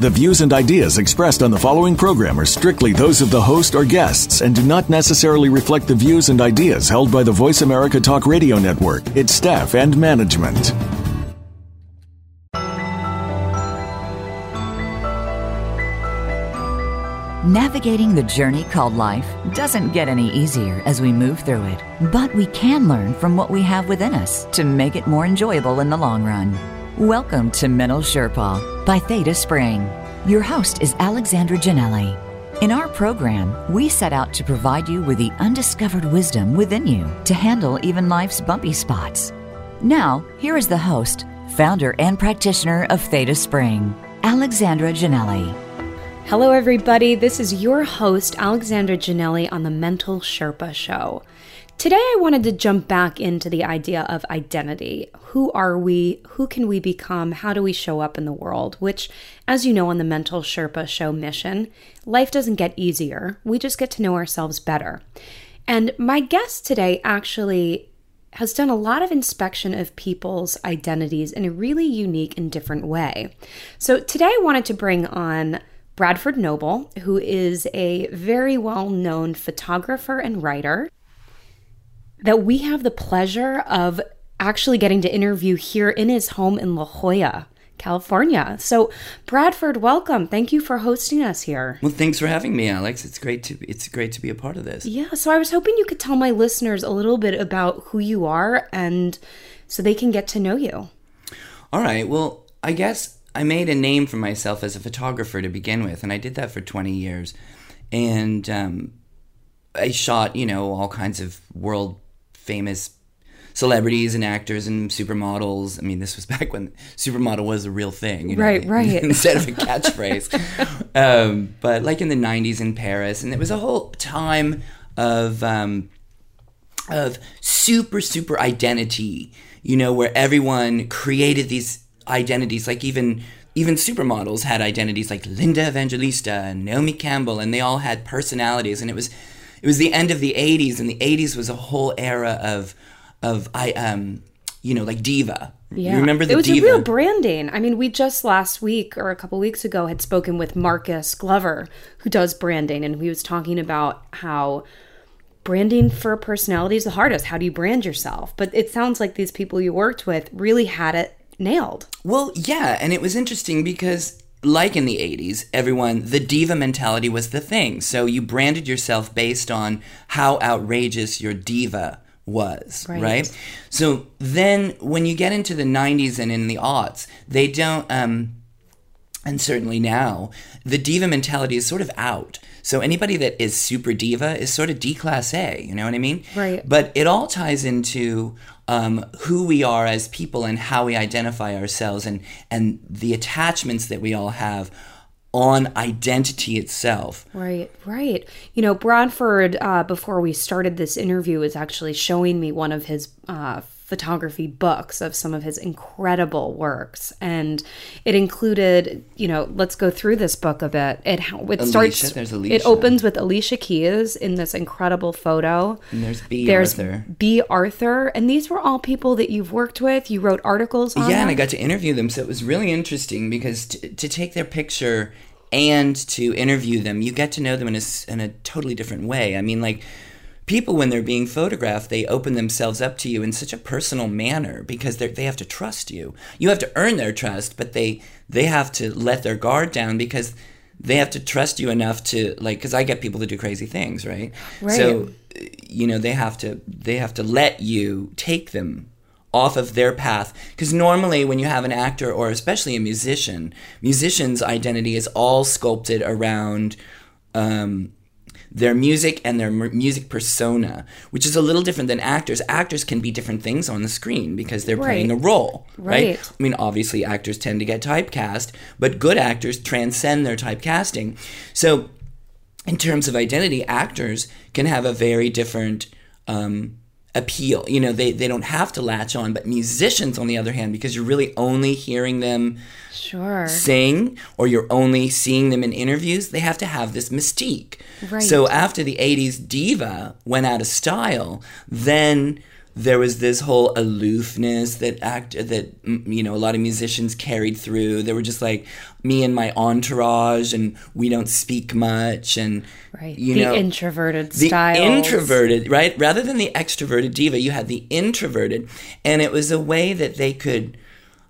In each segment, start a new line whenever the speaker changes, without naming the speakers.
The views and ideas expressed on the following program are strictly those of the host or guests and do not necessarily reflect the views and ideas held by the Voice America Talk Radio Network, its staff, and management.
Navigating the journey called life doesn't get any easier as we move through it, but we can learn from what we have within us to make it more enjoyable in the long run. Welcome to Mental Sherpa by Theta Spring. Your host is Alexandra Janelli. In our program, we set out to provide you with the undiscovered wisdom within you to handle even life's bumpy spots. Now, here is the host, founder, and practitioner of Theta Spring, Alexandra Janelli.
Hello, everybody. This is your host, Alexandra Janelli, on the Mental Sherpa Show. Today, I wanted to jump back into the idea of identity. Who are we? Who can we become? How do we show up in the world? Which, as you know, on the Mental Sherpa Show mission, life doesn't get easier. We just get to know ourselves better. And my guest today actually has done a lot of inspection of people's identities in a really unique and different way. So today, I wanted to bring on Bradford Noble, who is a very well known photographer and writer that we have the pleasure of actually getting to interview here in his home in La Jolla, California. So, Bradford, welcome. Thank you for hosting us here.
Well, thanks for having me, Alex. It's great to it's great to be a part of this.
Yeah, so I was hoping you could tell my listeners a little bit about who you are and so they can get to know you.
All right. Well, I guess I made a name for myself as a photographer to begin with, and I did that for 20 years. And um, I shot, you know, all kinds of world famous celebrities and actors and supermodels. I mean, this was back when supermodel was a real thing,
you know, right? Right.
instead of a catchphrase. um, but like in the '90s in Paris, and it was a whole time of um, of super super identity. You know, where everyone created these identities, like even even supermodels had identities like Linda Evangelista and Naomi Campbell, and they all had personalities, and it was it was the end of the 80s and the 80s was a whole era of of i um you know like diva
yeah.
You remember the
It was
diva?
a real branding. I mean, we just last week or a couple weeks ago had spoken with Marcus Glover, who does branding, and he was talking about how branding for a personality is the hardest. How do you brand yourself? But it sounds like these people you worked with really had it nailed.
Well, yeah, and it was interesting because like in the 80s, everyone, the diva mentality was the thing. So you branded yourself based on how outrageous your diva was, right. right? So then when you get into the 90s and in the aughts, they don't, um, and certainly now, the diva mentality is sort of out. So anybody that is super diva is sort of D class A, you know what I mean?
Right.
But it all ties into um, who we are as people and how we identify ourselves and and the attachments that we all have on identity itself.
Right, right. You know, Bradford, uh, before we started this interview, was actually showing me one of his uh, photography books of some of his incredible works. And it included you know let's go through this book a bit. It it
starts there's Alicia.
it opens with Alicia Keys in this incredible photo.
And there's Bea
there's
Arthur.
Bea Arthur. And these were all people that you've worked with. You wrote articles on
yeah
them.
and I got to interview them. So it was really interesting because t- to take their picture and to interview them you get to know them in a, in a totally different way. I mean like people when they're being photographed they open themselves up to you in such a personal manner because they have to trust you. You have to earn their trust but they they have to let their guard down because they have to trust you enough to like because i get people to do crazy things right?
right.
So you know they have to they have to let you take them off of their path. Because normally when you have an actor or especially a musician musician's identity is all sculpted around um, their music and their music persona, which is a little different than actors. Actors can be different things on the screen because they're
right.
playing a role,
right.
right? I mean, obviously, actors tend to get typecast, but good actors transcend their typecasting. So, in terms of identity, actors can have a very different um, appeal. You know, they, they don't have to latch on, but musicians, on the other hand, because you're really only hearing them
Sure.
sing or you're only seeing them in interviews, they have to have this mystique.
Right.
So after the 80s diva went out of style, then there was this whole aloofness that act that you know a lot of musicians carried through. They were just like me and my entourage, and we don't speak much, and
Right.
you
the
know
introverted
the
styles.
introverted, right? Rather than the extroverted diva, you had the introverted, and it was a way that they could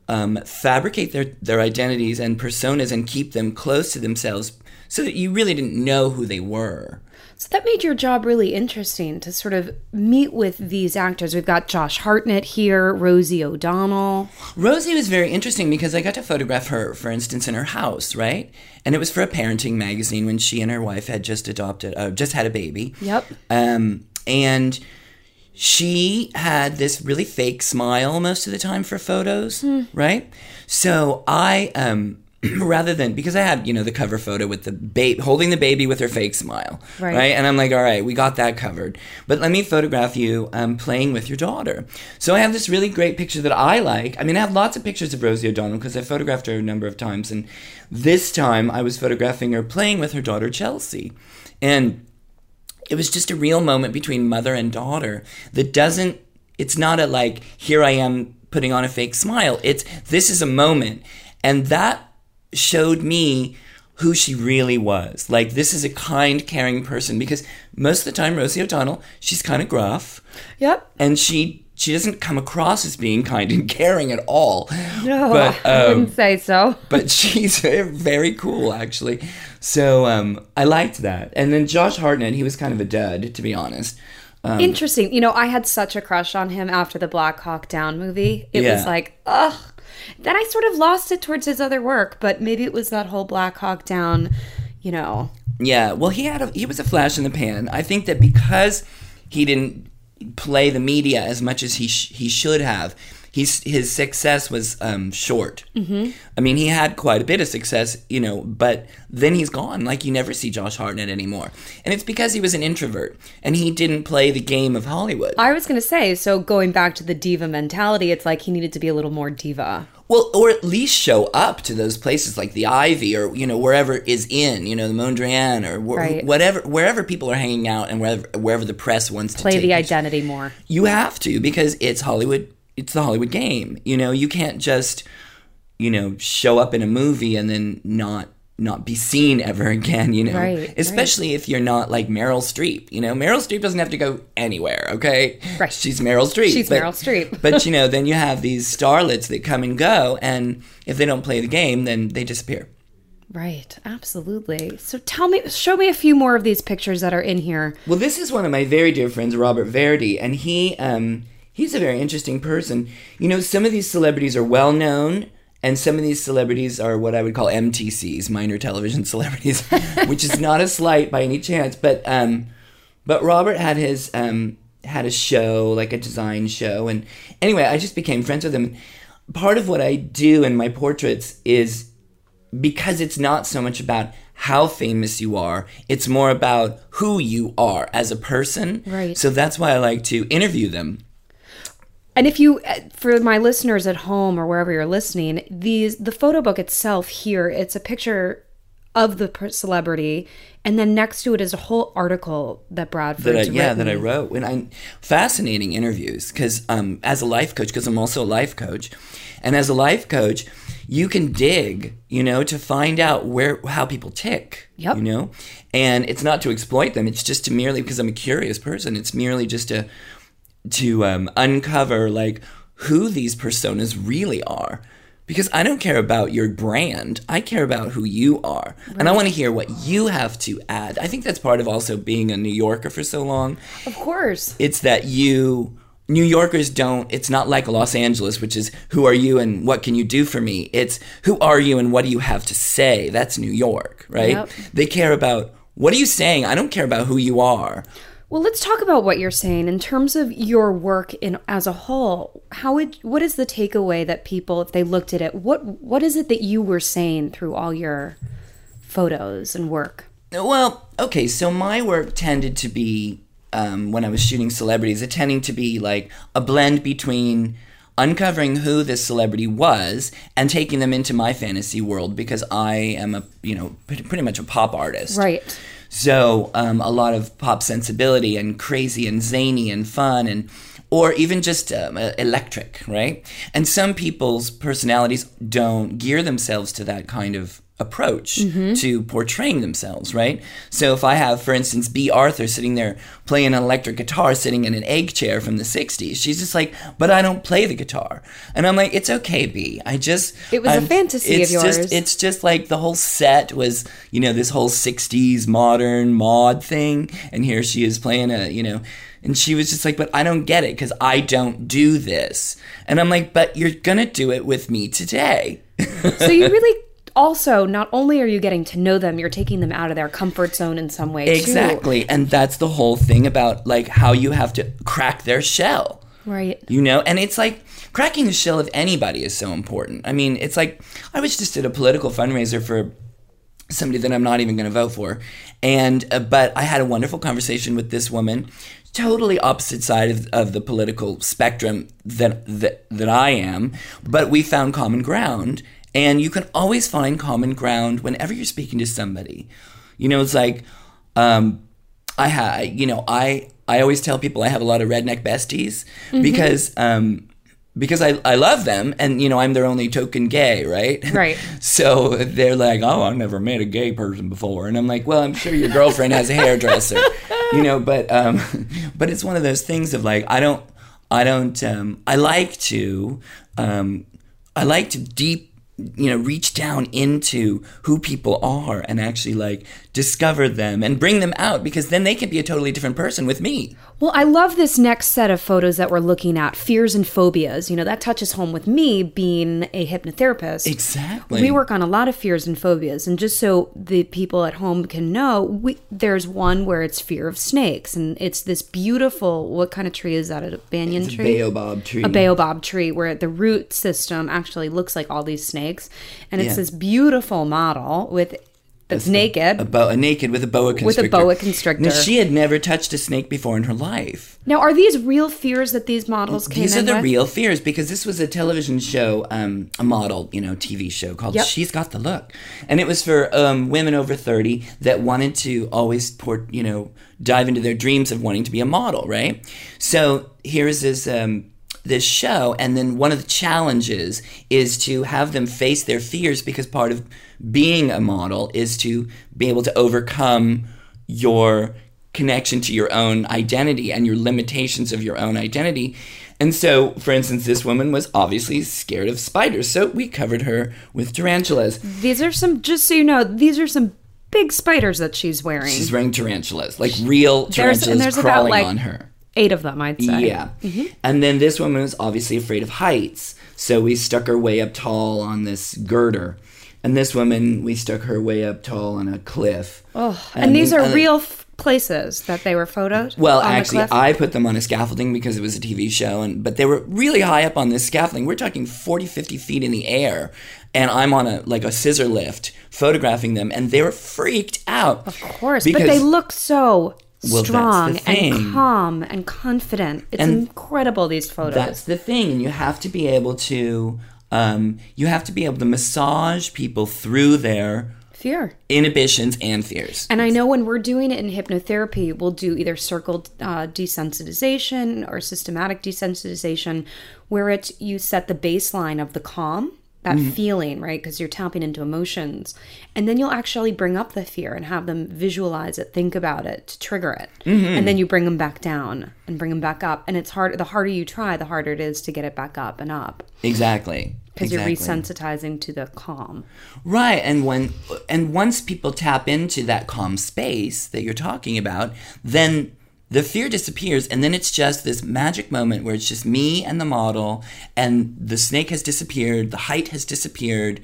um, fabricate their their identities and personas and keep them close to themselves, so that you really didn't know who they were.
So that made your job really interesting to sort of meet with these actors. We've got Josh Hartnett here, Rosie O'Donnell.
Rosie was very interesting because I got to photograph her, for instance, in her house, right? And it was for a parenting magazine when she and her wife had just adopted, uh, just had a baby.
Yep.
Um, and she had this really fake smile most of the time for photos, right? So I, um, rather than because I had you know the cover photo with the babe holding the baby with her fake smile,
Right.
And I'm like, all right, we got that covered. But let me photograph you um, playing with your daughter. So I have this really great picture that I like. I mean, I have lots of pictures of Rosie O'Donnell because I photographed her a number of times, and this time I was photographing her playing with her daughter Chelsea, and it was just a real moment between mother and daughter that doesn't it's not a like here i am putting on a fake smile it's this is a moment and that showed me who she really was like this is a kind caring person because most of the time rosie o'donnell she's kind of gruff
Yep.
and she she doesn't come across as being kind and caring at all
No,
but
I
um,
wouldn't say so.
but she's very cool actually. So um, I liked that. And then Josh Hartnett, he was kind of a dud, to be honest. Um,
Interesting. You know, I had such a crush on him after the Black Hawk Down movie. It was like, ugh. Then I sort of lost it towards his other work, but maybe it was that whole Black Hawk Down, you know.
Yeah, well, he had a, he was a flash in the pan. I think that because he didn't play the media as much as he sh- he should have, he's his success was um, short. Mm-hmm. I mean, he had quite a bit of success, you know, but then he's gone. Like you never see Josh Hartnett anymore, and it's because he was an introvert and he didn't play the game of Hollywood.
I was going to say, so going back to the diva mentality, it's like he needed to be a little more diva.
Well, or at least show up to those places like the Ivy or you know wherever is in you know the Mondrian or wh-
Right.
whatever wherever people are hanging out and wherever wherever the press wants to
Play the
you.
identity more.
You have to because it's Hollywood. It's the Hollywood game. You know you can't just you know show up in a movie and then not not be seen ever again. You know,
Right, right.
especially if you're not like Meryl Streep. You know, Meryl Streep doesn't have to go anywhere. Okay,
Right.
She's Meryl Streep.
She's Meryl Streep.
but you know, then you have these starlets that come and go, and if they don't play the game, then they disappear.
Right, absolutely. So tell me, show me a few more of these pictures that are in here.
Well, this is one of my very dear friends, Robert Verdi, and he um, he's a very interesting person. You know, some of these celebrities are well known, and some of these celebrities are what I would call MTCs, minor television celebrities, which is not a slight by any chance. But um, but Robert had his um, had a show, like a design show, and anyway, I just became friends with him. Part of what I do in my portraits is because it's not so much about how famous you are, it's more about who you are as a person.
Right.
So that's why I like to interview them.
And if you, uh, for my listeners at home or wherever you're listening, these the photo book itself here, it's a picture of the celebrity, and then next to it is a whole article that Bradford's
That I, yeah,
written.
that I wrote. And I fascinating interviews because um, as a life coach, because I'm also a life coach, and as a life coach, you can dig, you know, to find out where how people tick.
Yep.
You know, and it's not to exploit them. It's just to merely because I'm a curious person. It's merely just to to um, uncover like who these personas really are. Because i don't care about your brand. I care about who you are. And i want to hear what you have to add. I think that's part of also being a new yorker for so long.
Of course.
it's that you New Yorkers don't it's not like Los Angeles which is who are you and what can you do for me? It's who are you and what do you have to say? That's New York right?
Yep.
they care about what are you saying? I don't care about who you are
Well, let's talk about what you're saying in terms of your work in as a whole. How would what is the takeaway that people, if they looked at it, what what is it that you were saying through all your photos and work?
Well, okay, so my work tended to be um, when I was shooting celebrities, it tended to be like a blend between uncovering who this celebrity was and taking them into my fantasy world because I am a you know pretty, pretty much a pop artist.
Right.
So um, a lot of pop sensibility and crazy and zany and fun and or even just um, electric, right? And some people's personalities don't gear themselves to that kind of approach mm-hmm. to portraying themselves, right? So if I have, for instance, Bea Arthur sitting there playing an electric guitar, sitting in an egg chair from the '60s, she's just like, "But I don't play the guitar," and I'm like, "It's okay, Bea. I just
It was a
I'm-
fantasy of
it's just-
yours.
it's just like the whole set was, you know, this whole '60s modern mod thing, and here she is playing a, you know." And she was just like, but I don't get it because I don't do this. And I'm like, but you're gonna do it with me today.
so you really also not only are you getting to know them, you're taking them out of their comfort zone in some way too.
Exactly. And that's the whole thing about like how you have to crack their shell.
Right.
You know, and it's like cracking the shell of anybody is so important. I mean, it's like I was just at a political fundraiser for somebody that I'm not even going to vote for, and uh, but I had a wonderful conversation with this woman, totally opposite side of, of the political spectrum that, that that I am, but we found common ground, and you can always find common ground whenever you're speaking to somebody. You know, it's like. Um, I ha you know, I I always tell people I have a lot of redneck besties because um because I, I love them and you know I'm their only token gay, right?
Right.
so they're like, "Oh, I've never met a gay person before." And I'm like, "Well, I'm sure your girlfriend has a hairdresser." you know, but um but it's one of those things of like I don't I don't um I like to um I like to deep you know reach down into who people are and actually like discover them and bring them out because then they can be a totally different person with me
Well, I love this next set of photos that we're looking at fears and phobias. You know, that touches home with me being a hypnotherapist.
exactly
We work on a lot of fears and phobias, and just so the people at home can know, we, there's one where it's fear of snakes, and it's this beautiful. What kind of tree is that? A banyan
It's a baobab tree
A baobab tree, where the root system actually looks like all these snakes, and it's
Yeah.
this beautiful model with that's naked.
a boa naked with a boa constrictor.
With a boa constrictor.
Now, she had never touched a snake before in her life.
now, are these real fears that these models came
These are the
with?
real fears because this was a television show, um, a model, you know, TV show called
Yep.
"She's Got the Look," and it was for um, women over thirty that wanted to always port, you know, dive into their dreams of wanting to be a model, right? So here's this um, this show, and then one of the challenges is to have them face their fears because part of being a model is to be able to overcome your connection to your own identity and your limitations of your own identity. And so, for instance, this woman was obviously scared of spiders, so we covered her with tarantulas.
These are some, just so you know, these are some big spiders that she's wearing.
She's wearing tarantulas, like real tarantulas
there's about,
crawling
like,
on her.
Eight of them, I'd say.
Yeah. Mm-hmm. And then this woman was obviously afraid of heights. So we stuck her way up tall on this girder. And this woman, we stuck her way up tall on a cliff.
Oh, and, these are
and-
real f- places that they were photoed.
Well, actually. I put them on a scaffolding because it was a TV show, and but they were really high up on this scaffolding. We're talking 40, 50 feet in the air, and I'm on a like a scissor lift photographing them, and they were freaked out.
Of course, but they look so
Well,
strong and calm and confident. It's
And
incredible these photos.
That's the thing, and you have to be able to, um, you have to be able to massage people through their
fear.
inhibitions and fears.
And I know when we're doing it in hypnotherapy, we'll do either circle uh, desensitization or systematic desensitization, where it's you set the baseline of the calm, that
Mm-hmm.
feeling, right? Because you're tapping into emotions. And then you'll actually bring up the fear and have them visualize it, think about it to trigger it.
Mm-hmm.
And then you bring them back down and bring them back up. And it's hard, the harder you try, the harder it is to get it back up and up
Exactly.
Because
exactly.
you're resensitizing to the calm.
Right, and when and once people tap into that calm space that you're talking about, then the fear disappears and then it's just this magic moment where it's just me and the model and the snake has disappeared, the height has disappeared,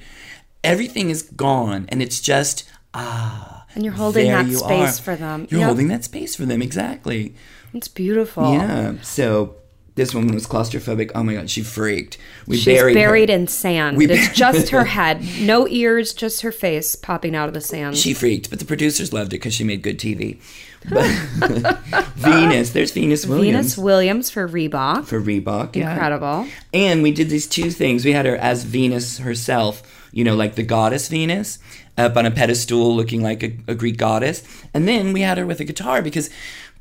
everything is gone and it's just ah
And you're holding that
you
space
are.
for them.
You're
Yep.
holding that space for them exactly.
It's beautiful.
Yeah. So this woman was claustrophobic. Oh my god, she freaked. We
She's
buried,
buried,
her.
in sand.
We
it's just her head, no ears, just her face popping out of the sand.
She freaked, but the producers loved it because she made good TV. But Venus. There's Venus Williams
Venus Williams for Reebok.
for Reebok. yeah.
Incredible.
And we did these two things. We had her as Venus herself, you know, like the goddess Venus, up on a pedestal looking like a, a Greek goddess. And then we had her with a guitar because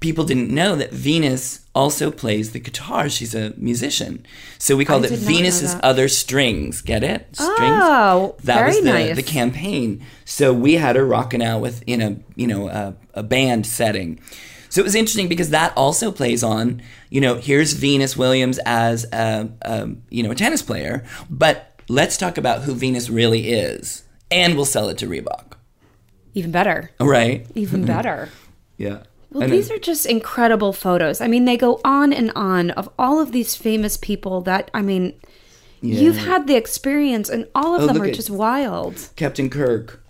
people didn't know that Venus also plays the guitar. She's a musician. So we called it
did not know
Venus's. Other Strings. Get it? Strings.
Oh,
that
very
was the,
nice.
the campaign. So we had her rocking out with in a you know a, a band setting. So it was interesting because that also plays on you know here's Venus Williams as a, a you know a tennis player, but let's talk about who Venus really is, and we'll sell it to Reebok.
Even better.
Right?
Even better.
Yeah.
Well,
And
these
it-
are just incredible photos. I mean, they go on and on of all of these famous people that, I mean, you've had the experience, and all of
Oh,
them are just wild.
Captain Kirk.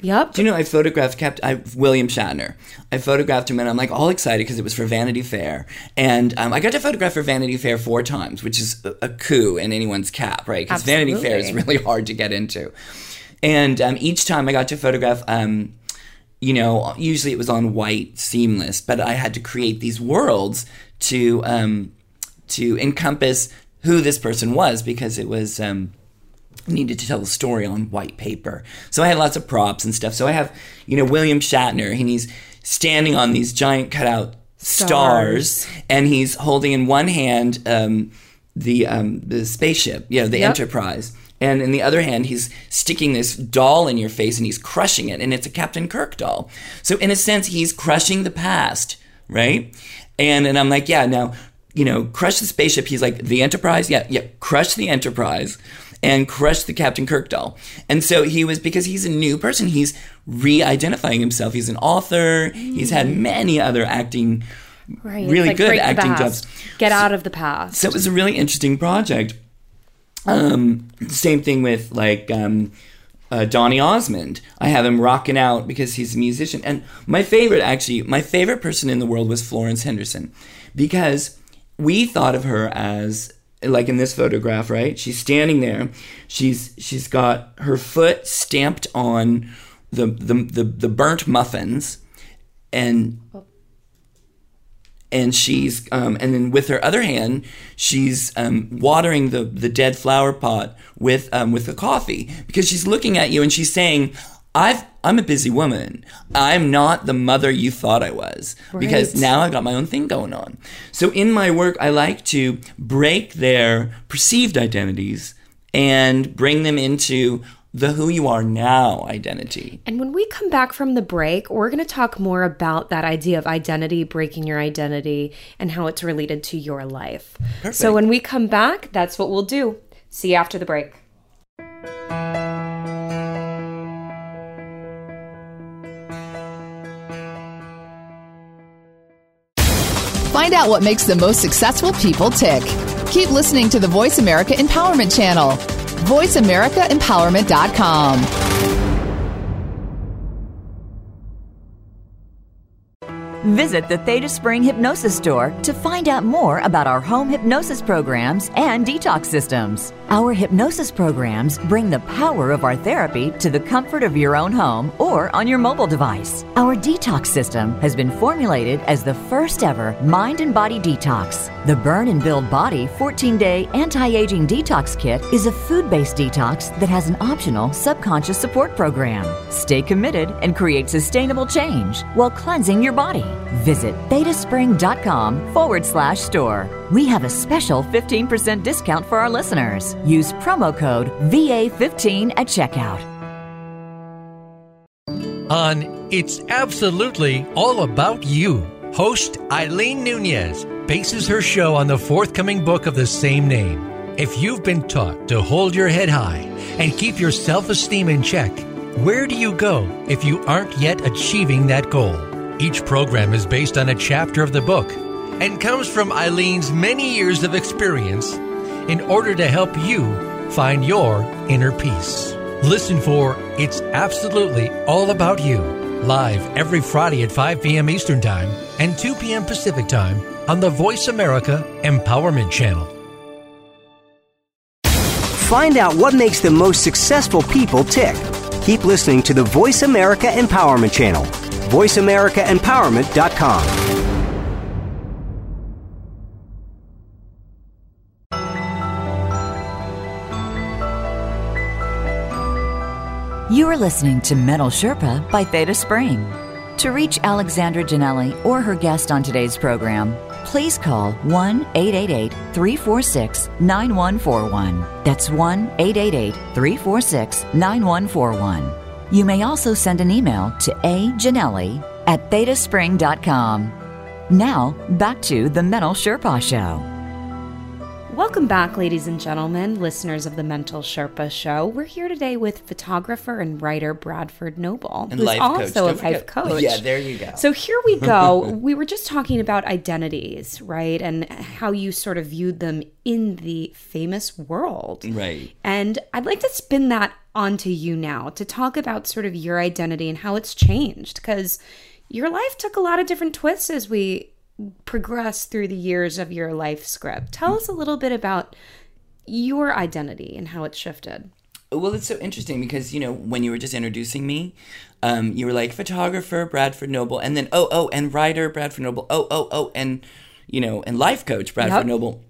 Yep.
Do you know I photographed Cap- I, William Shatner? I photographed him and I'm like all excited because it was for Vanity Fair, and um, I got to photograph for Vanity Fair four times, which is a, a coup in anyone's cap, right? Because Vanity Fair is really hard to get into, and um, each time I got to photograph. Um, you know, usually it was on white, seamless, but I had to create these worlds to um, to encompass who this person was because it was um, needed to tell the story on white paper. So I had lots of props and stuff. So I have, you know, William Shatner, and he's standing on these giant cutout stars,
Stars.
and he's holding in one hand um, the um, the spaceship, you know, the
Yep.
Enterprise. And in the other hand, he's sticking this doll in your face and he's crushing it, and it's a Captain Kirk doll. So in a sense, he's crushing the past, right? And and I'm like, yeah, now, you know, crush the spaceship. He's like, the Enterprise, yeah, yeah, crush the Enterprise and crush the Captain Kirk doll. And so he was because he's a new person, he's re-identifying himself. He's an author. He's had mm. many other acting
right.
really
like
good acting jobs.
Get out of the past.
So it was a really interesting project. Um, same thing with like um, uh, Donny Osmond. I have him rocking out because he's a musician. And my favorite, actually, my favorite person in the world was Florence Henderson because we thought of her as like in this photograph, right? She's standing there. She's she's got her foot stamped on the the the, the burnt muffins, and and she's um, and then with her other hand she's um, watering the the dead flower pot with um, with the coffee because she's looking at you and she's saying I've I'm a busy woman. I'm not the mother you thought I was because now I've got my own thing going on. So in my work I like to break their perceived identities and bring them into the who you are now identity.
And when we come back from the break, we're going to talk more about that idea of identity, breaking your identity, and how it's related to your life. So when we come back, that's what we'll do. See you after the break.
Find out what makes the most successful people tick. Keep listening to the Voice America Empowerment Channel. VoiceAmericaEmpowerment.com.
Visit the Theta Spring Hypnosis Store to find out more about our home hypnosis programs and detox systems. Our hypnosis programs bring the power of our therapy to the comfort of your own home or on your mobile device. Our detox system has been formulated as the first ever mind and body detox. The Burn and Build Body 14 day anti aging detox kit is a food based detox that has an optional subconscious support program. Stay committed and create sustainable change while cleansing your body. Visit thetaspring.com forward slash store. We have a special 15% discount for our listeners. Use promo code VA15 at checkout.
On It's Absolutely All About You, host Eileen Nunez bases her show on the forthcoming book of the same name. If you've been taught to hold your head high and keep your self esteem in check, where do you go if you aren't yet achieving that goal? Each program is based on a chapter of the book and comes from Eileen's many years of experience in order to help you find your inner peace. Listen for It's Absolutely All About You, live every Friday at 5 p.m. Eastern Time and 2 p.m. Pacific Time on the Voice America Empowerment Channel.
Find out what makes the most successful people tick. Keep listening to the Voice America Empowerment Channel. voiceamericaempowerment.com.
You are listening to Mental Sherpa by Theta Spring. To reach Alexandra Janelli or her guest on today's program, please call 1 888 346 9141. That's 1 888 346 9141. You may also send an email to ajanelli at thetaspring.com. Now, back to the Mental Sherpa Show.
Welcome back, ladies and gentlemen, listeners of the Mental Sherpa Show. We're here today with photographer and writer Bradford Noble,
And
who's
coach.
also
Don't
a life coach.
Yeah, there you go.
So here we go. we were just talking about identities, right? And how you sort of viewed them in the famous world.
Right.
And I'd like to spin that onto you now to talk about sort of your identity and how it's changed because your life took a lot of different twists as we progress through the years of your life script. Tell us a little bit about your identity and how it's shifted.
Well, it's so interesting because you know when you were just introducing me, um, you were like photographer Bradford Noble, and then oh oh and writer Bradford Noble, oh oh oh and you know and life coach Bradford
Yep.
Noble,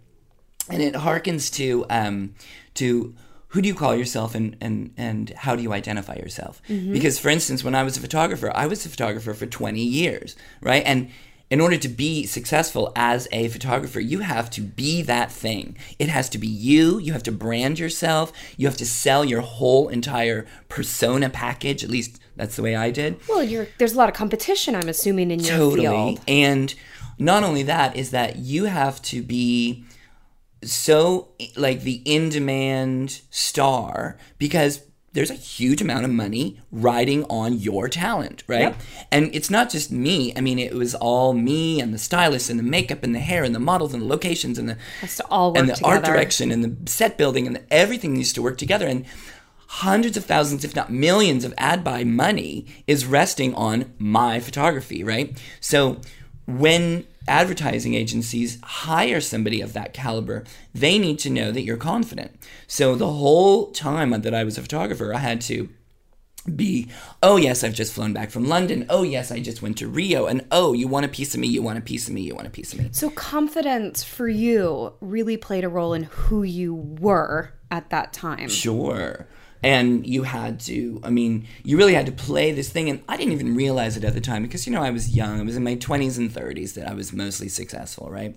and it harkens to um, to who do you call yourself and and and how do you identify yourself? Because for instance, when I was a photographer, I was a photographer for twenty years, right? And in order to be successful as a photographer, you have to be that thing. It has to be you. You have to brand yourself. You have to sell your whole entire persona package. At least that's the way I did
Well, you're, there's a lot of competition, I'm assuming, in your
totally
field.
and not only that is that you have to be so like the in demand star because there's a huge amount of money riding on your talent, right?
Yep.
And it's not just me. I mean, it was all me and the stylist and the makeup and the hair and the models and the locations and the
Has to all work
and the art direction and the set building and the, everything needs to work together and hundreds of thousands if not millions of ad buy money is resting on my photography right so when advertising agencies hire somebody of that caliber they need to know that you're confident so the whole time that i was a photographer i had to be, oh yes, I've just flown back from London. Oh yes, I just went to Rio. And oh, you want a piece of me, you want a piece of me, you want a piece of me.
So, confidence for you really played a role in who you were at that time.
Sure. And you had to, I mean, you really had to play this thing. And I didn't even realize it at the time because, you know, I was young. I was in my 20s and 30s that I was mostly successful, right?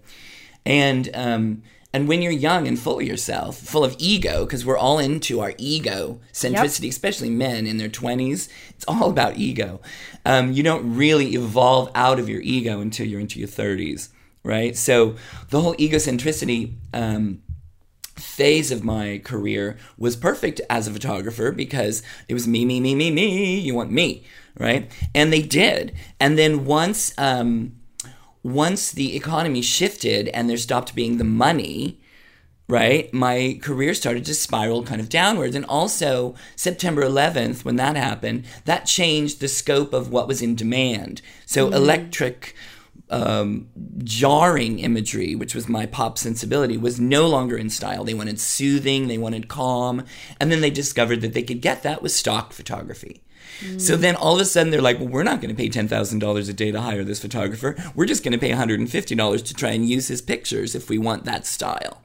And, um, and when you're young and full of yourself, full of ego, because we're all into our ego centricity, especially men in their 20s, it's all about ego. Um, you don't really evolve out of your ego until you're into your 30s, right? So the whole egocentricity, um, phase of my career was perfect as a photographer because it was me, me, me, me, me. You want me, right? And they did. And then once, um, once the economy shifted and there stopped being the money, right, my career started to spiral kind of downwards. And also, September 11th, when that happened, that changed the scope of what was in demand. So, electric um, jarring imagery, which was my pop sensibility, was no longer in style. They wanted soothing, they wanted calm, and then they discovered that they could get that with stock photography. So then all of a sudden they're like, well, we're not going to pay $10,000 a day to hire this photographer. We're just going to pay $150 to try and use his pictures if we want that style.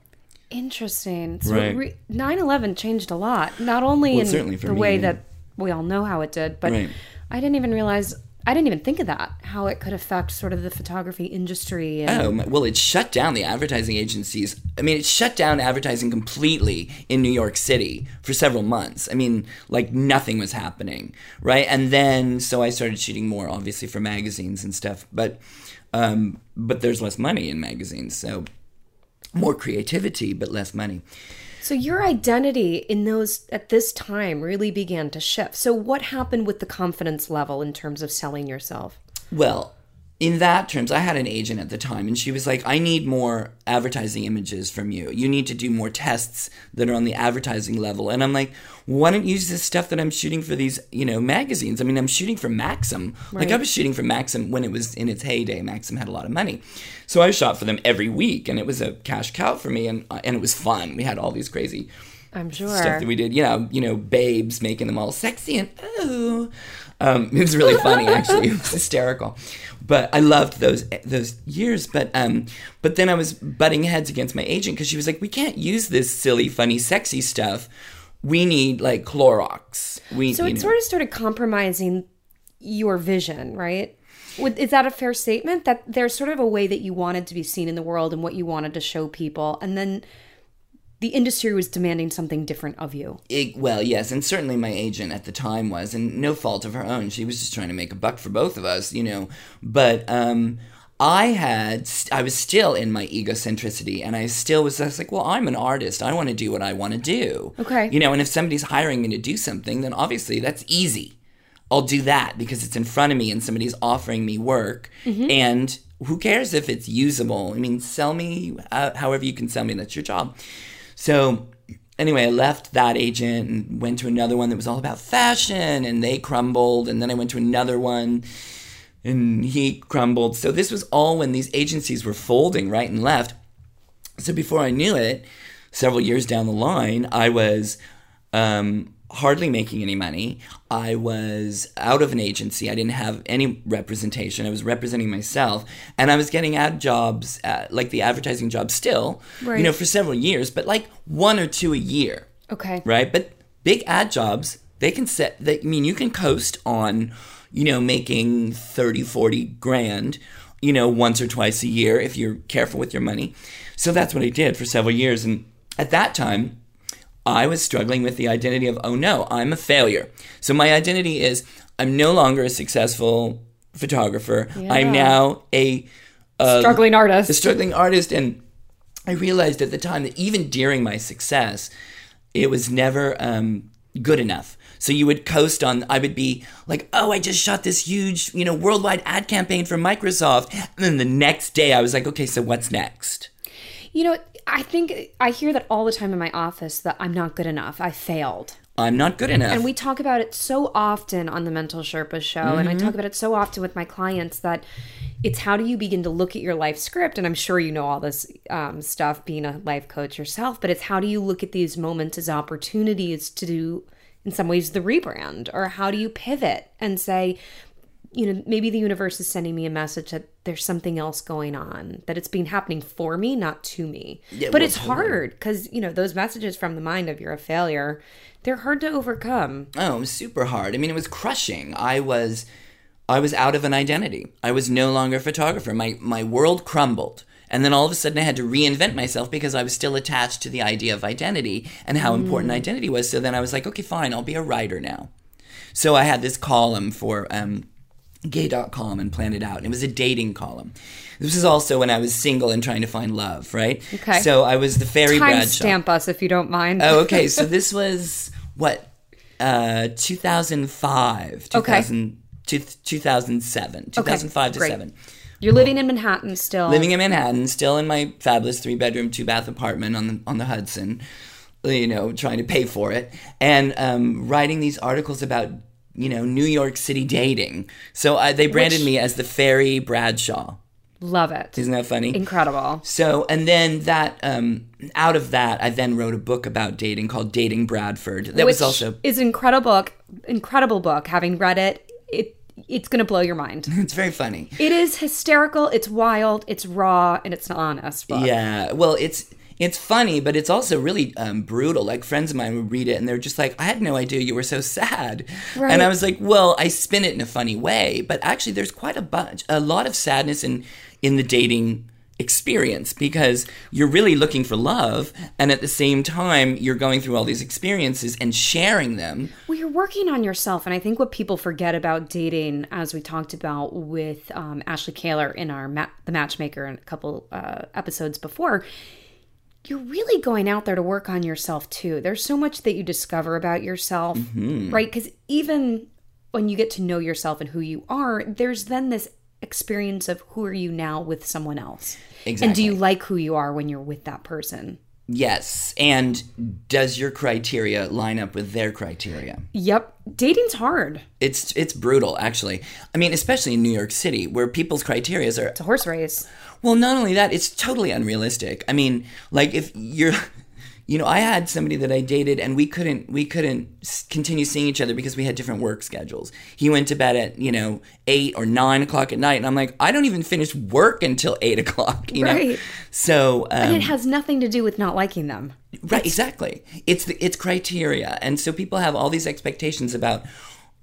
Interesting. So
Right.
re- 9/11 changed a lot, not only
Well,
in the
me,
way
yeah.
that we all know how it did, but
Right.
I didn't even realize I didn't even think of that how it could affect sort of the photography industry. And,
Oh, well, it shut down the advertising agencies. I mean, it shut down advertising completely in New York City for several months. I mean, like nothing was happening, right? And then, so I started shooting more, obviously, for magazines and stuff. But, um, but there's less money in magazines, so more creativity, but less money.
So your identity in those at this time really began to shift. So what happened with the confidence level in terms of selling yourself?
Well, in that terms, I had an agent at the time, and she was like, I need more advertising images from you. You need to do more tests that are on the advertising level. And I'm like, why don't you use this stuff that I'm shooting for these, you know, magazines? I mean, I'm shooting for Maxim. Like, I was shooting for Maxim when it was in its heyday. Maxim had a lot of money. So I shot for them every week, and it was a cash cow for me, and, and it was fun. We had all these crazy
I'm sure.
stuff that we did. You know, you know, babes making them all sexy and oh. Um, it was really funny, actually. It was hysterical. But I loved those those years. But um, but then I was butting heads against my agent because she was like, "We can't use this silly, funny, sexy stuff. We need like Clorox. We
So it
know.
sort of started compromising your vision, right? Is that a fair statement? That there's sort of a way that you wanted to be seen in the world and what you wanted to show people, and then the industry was demanding something different of you.
It- well, yes, and certainly my agent at the time was, and no fault of her own. She was just trying to make a buck for both of us, you know. But um, I had, I was still in my egocentricity, and I still was, I was like, well, I'm an artist. I want to do what I want to do.
Okay.
You know, and if somebody's hiring me to do something, then obviously that's easy. I'll do that because it's in front of me and somebody's offering me work. And who cares if it's usable? I mean, sell me uh, however you can sell me. That's your job. So anyway, I left that agent and went to another one that was all about fashion, and they crumbled. And then I went to another one, and he crumbled. So this was all when these agencies were folding right and left. So before I knew it, several years down the line, I was um, hardly making any money. I was out of an agency. I didn't have any representation. I was representing myself, and I was getting ad jobs, uh, like the advertising job, still, you know, for several years, but like one or two a year
Okay.
right? But big ad jobs, they can set, they, I mean, you can coast on, you know, making 30, 40 grand, you know, once or twice a year if you're careful with your money. So that's what I did for several years. And at that time, I was struggling with the identity of, oh no, I'm a failure. So my identity is I'm no longer a successful photographer. I'm now a,
Struggling artist.
a struggling artist and i realized at the time that even during my success it was never um, good enough so you would coast on i would be like oh i just shot this huge you know worldwide ad campaign for microsoft and then the next day i was like okay so what's next
You know, I think I hear that all the time in my office that I'm not good enough. I failed.
i'm not good enough
And we talk about it so often on the Mental Sherpa show, and I talk about it so often with my clients that it's how do you begin to look at your life script? And I'm sure you know all this um, stuff being a life coach yourself, but it's how do you look at these moments as opportunities to do, in some ways, the rebrand? Or how do you pivot and say, you know, maybe the universe is sending me a message that there's something else going on, that it's been happening for me, not to me.
Yeah,
but
well,
it's hard because, you know, those messages from the mind of you're a failure, they're hard to overcome.
Oh, it was super hard. I mean, it was crushing. I was, I was out of an identity. I was no longer a photographer. My my world crumbled, and then all of a sudden I had to reinvent myself because I was still attached to the idea of identity and how important identity was. So then I was like, okay, fine, I'll be a writer now. So I had this column for um, gay.com and planned it out. And it was a dating column. This was also when I was single and trying to find love, right?
Okay.
So I was the fairy
Time
Bradshaw.
stamp us if you don't mind.
Oh, okay. So this was what? Uh 2005, 2000, two- 2007, 2005 to 7.
You're living in Manhattan still.
Living in Manhattan, still in my fabulous three bedroom, two bath apartment on the on the Hudson, you know, trying to pay for it and um, writing these articles about you know New York City dating. So I, they branded
Which-
me as the fairy Bradshaw.
Love it.
Isn't that funny?
Incredible.
So, and then that, um, out of that, I then wrote a book about dating called Dating Bradford. That
Which
was also,
is an incredible book. Incredible book. Having read it, it it's going to blow your mind.
it's very funny.
It is hysterical. It's wild. It's raw, and it's an honest book.
Yeah. Well, it's, it's funny, but it's also really um, brutal. Like friends of mine would read it and they're just like, I had no idea you were so sad.
Right.
And I was like, well, I spin it in a funny way, but actually there's quite a bunch, a lot of sadness in, in the dating experience because you're really looking for love and at the same time you're going through all these experiences and sharing them
Well, you're working on yourself, and I think what people forget about dating, as we talked about with um, Ashley Kaler in our ma- the Matchmaker and a couple uh, episodes before, you're really going out there to work on yourself too. There's so much that you discover about yourself, mm-hmm. right? Because even when you get to know yourself and who you are, there's then this experience of who are you now with someone else, and do you like who you are when you're with that person?
Yes. And does your criteria line up with their criteria?
Yep, dating's hard.
It's it's brutal actually. I mean, especially in New York City where people's criterias are
It's a horse race.
well, not only that, it's totally unrealistic. I mean, like if you're you know, I had somebody that I dated, and we couldn't we couldn't continue seeing each other because we had different work schedules. He went to bed at you know eight or nine o'clock at night, and I'm like, I don't even finish work until eight o'clock. You know, so um,
and it has nothing to do with not liking them.
Right, exactly. It's the it's criteria, and so people have all these expectations about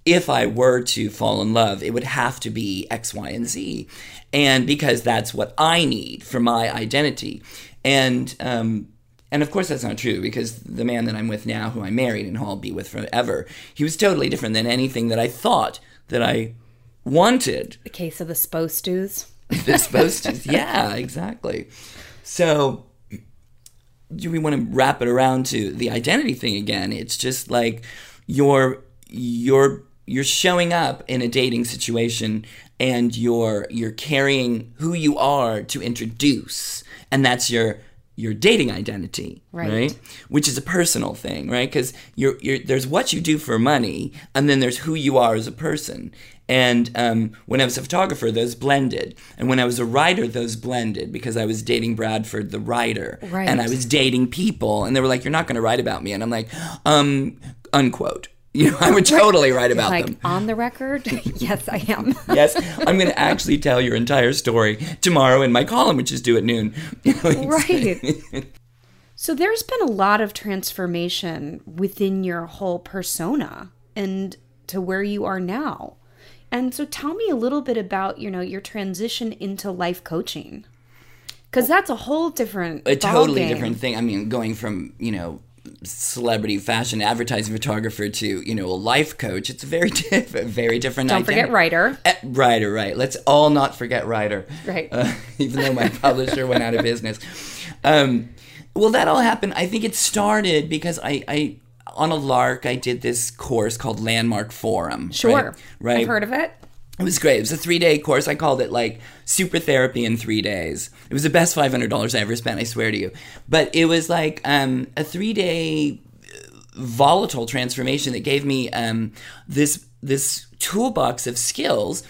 if I were to fall in love, it would have to be X, Y, and Z, and because that's what I need for my identity, and um, and of course that's not true because the man that I'm with now, who I married and who I'll be with forever, he was totally different than anything that I thought that I wanted
The case of the
they're supposed to. Yeah, exactly. So, do we want to wrap it around to the identity thing again? It's just like you're you're you're showing up in a dating situation and you're you're carrying who you are to introduce, and that's your your dating identity,
Right.
right? Which is a personal thing, right? Because you're, you're there's what you do for money, and then there's who you are as a person. And um, when I was a photographer, those blended. And when I was a writer, those blended because I was dating Bradford, the writer,
Right.
and I was dating people, and they were like, "You're not going to write about me," and I'm like, um, unquote. You know, I would totally write about
like
them.
on the record, yes, I am.
Yes, I'm going to actually tell your entire story tomorrow in my column, which is due at noon. You know, it's-
right. So there's been a lot of transformation within your whole persona and to where you are now. And so tell me a little bit about, you know, your transition into life coaching. Cuz that's a whole different
a totally
ballgame.
different thing. I mean, going from you know celebrity fashion advertising photographer to you know a life coach, it's a very different, very different.
Don't forget
identity.
writer.
Eh, Ryder, right? Let's all not forget writer
Right.
Uh, even though my publisher went out of business. Um, well, that all happened. I think it started because I, I on a lark, I did this course called Landmark Forum.
Sure.
Right. right?
I've heard of it.
It was great. It was a three day course. I called it like super therapy in three days. It was the best five hundred dollars I ever spent. I swear to you. But it was like um, a three day volatile transformation that gave me um, this this toolbox of skills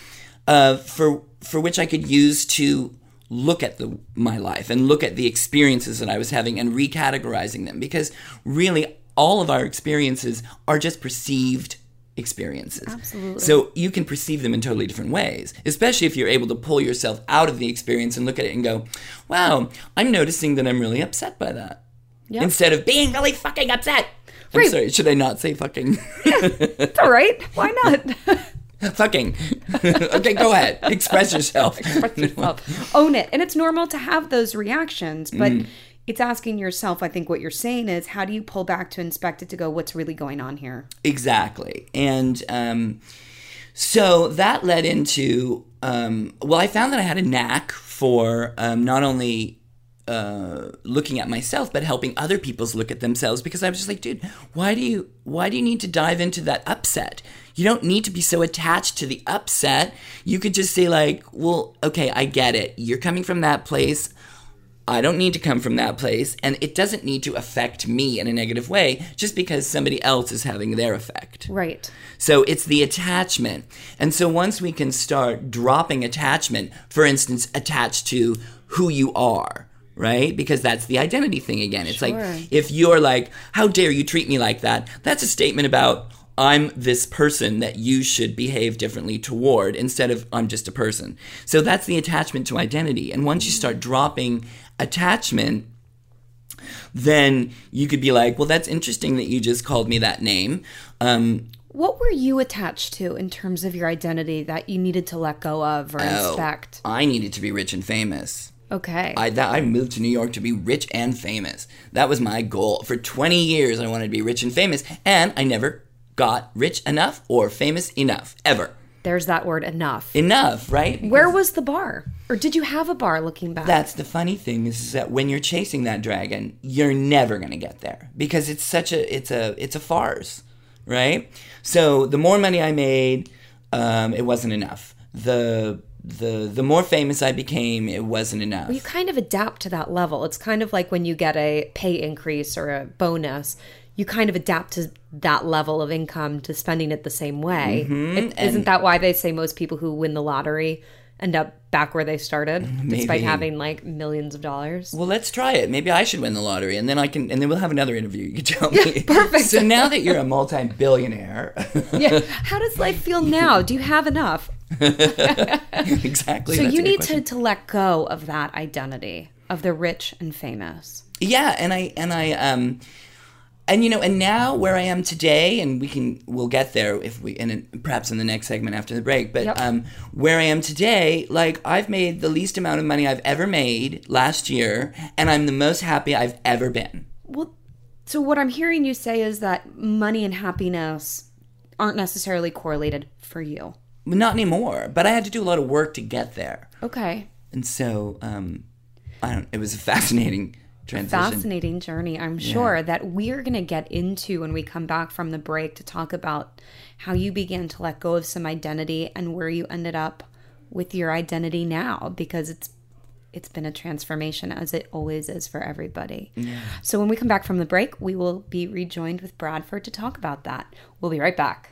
uh, for for which I could use to look at the my life and look at the experiences that I was having and recategorizing them because really all of our experiences are just perceived experiences.
Absolutely.
So you can perceive them in totally different ways, especially if you're able to pull yourself out of the experience and look at it and go, "Wow, I'm noticing that I'm really upset by that."
Yep.
Instead of being really fucking upset. I'm sorry, should I not say fucking?
It's all right. Why not?
fucking. okay, go ahead. Express yourself.
Express yourself. Own it. And it's normal to have those reactions, but mm. It's asking yourself, I think what you're saying is, how do you pull back to inspect it to go, what's really going on here?
Exactly. And um, so that led into, um, well, I found that I had a knack for um, not only uh, looking at myself, but helping other people's look at themselves because I was just like, dude, why do you why do you need to dive into that upset? You don't need to be so attached to the upset. You could just say like, well, okay, I get it. You're coming from that place. I don't need to come from that place, and it doesn't need to affect me in a negative way just because somebody else is having their effect.
Right.
So it's the attachment. And so once we can start dropping attachment, for instance, attached to who you are, right? Because that's the identity thing again. It's
Sure.
like if you're like, how dare you treat me like that? That's a statement about I'm this person that you should behave differently toward instead of I'm just a person. So that's the attachment to identity. And once you start dropping attachment, then you could be like, well, that's interesting that you just called me that name. Um,
What were you attached to in terms of your identity that you needed to let go of or
Oh,
inspect?
I needed to be rich and famous.
Okay.
I that I moved to New York to be rich and famous. That was my goal. For 20 years I wanted to be rich and famous and I never got rich enough or famous enough ever.
There's that word enough.
Enough, right?
Where was the bar? Or did you have a bar looking back?
That's the funny thing is that when you're chasing that dragon, you're never going to get there because it's such a it's a it's a farce, right? So the more money I made, um, it wasn't enough. The the the more famous I became, it wasn't enough.
you kind of adapt to that level. It's kind of like when you get a pay increase or a bonus, you kind of adapt to that level of income to spending it the same way.
Mm-hmm.
It, isn't that why they say most people who win the lottery end up back where they started, despite having like millions of dollars.
Well, let's try it. Maybe I should win the lottery, and then I can, and then we'll have another interview. You can tell me.
perfect.
So now that you're a multi-billionaire,
yeah. How does life feel now? Do you have enough?
exactly.
So
that's
you need
question.
to, to let go of that identity of the rich and famous.
Yeah, and I and I um and you know, and now where I am today, and we can we'll get there if we and perhaps in the next segment after the break. But
Yep.
um, where I am today, like I've made the least amount of money I've ever made last year, and I'm the most happy I've ever been.
Well, so what I'm hearing you say is that money and happiness aren't necessarily correlated for you.
Not anymore, but I had to do a lot of work to get there,
Okay.
and so um, I don't. It was a fascinating transition.
Fascinating journey, I'm sure, that we're going to get into when we come back from the break to talk about how you began to let go of some identity and where you ended up with your identity now because it's it's been a transformation as it always is for everybody. Yeah. So when we come back from the break, we will be rejoined with Bradford to talk about that. We'll be right back.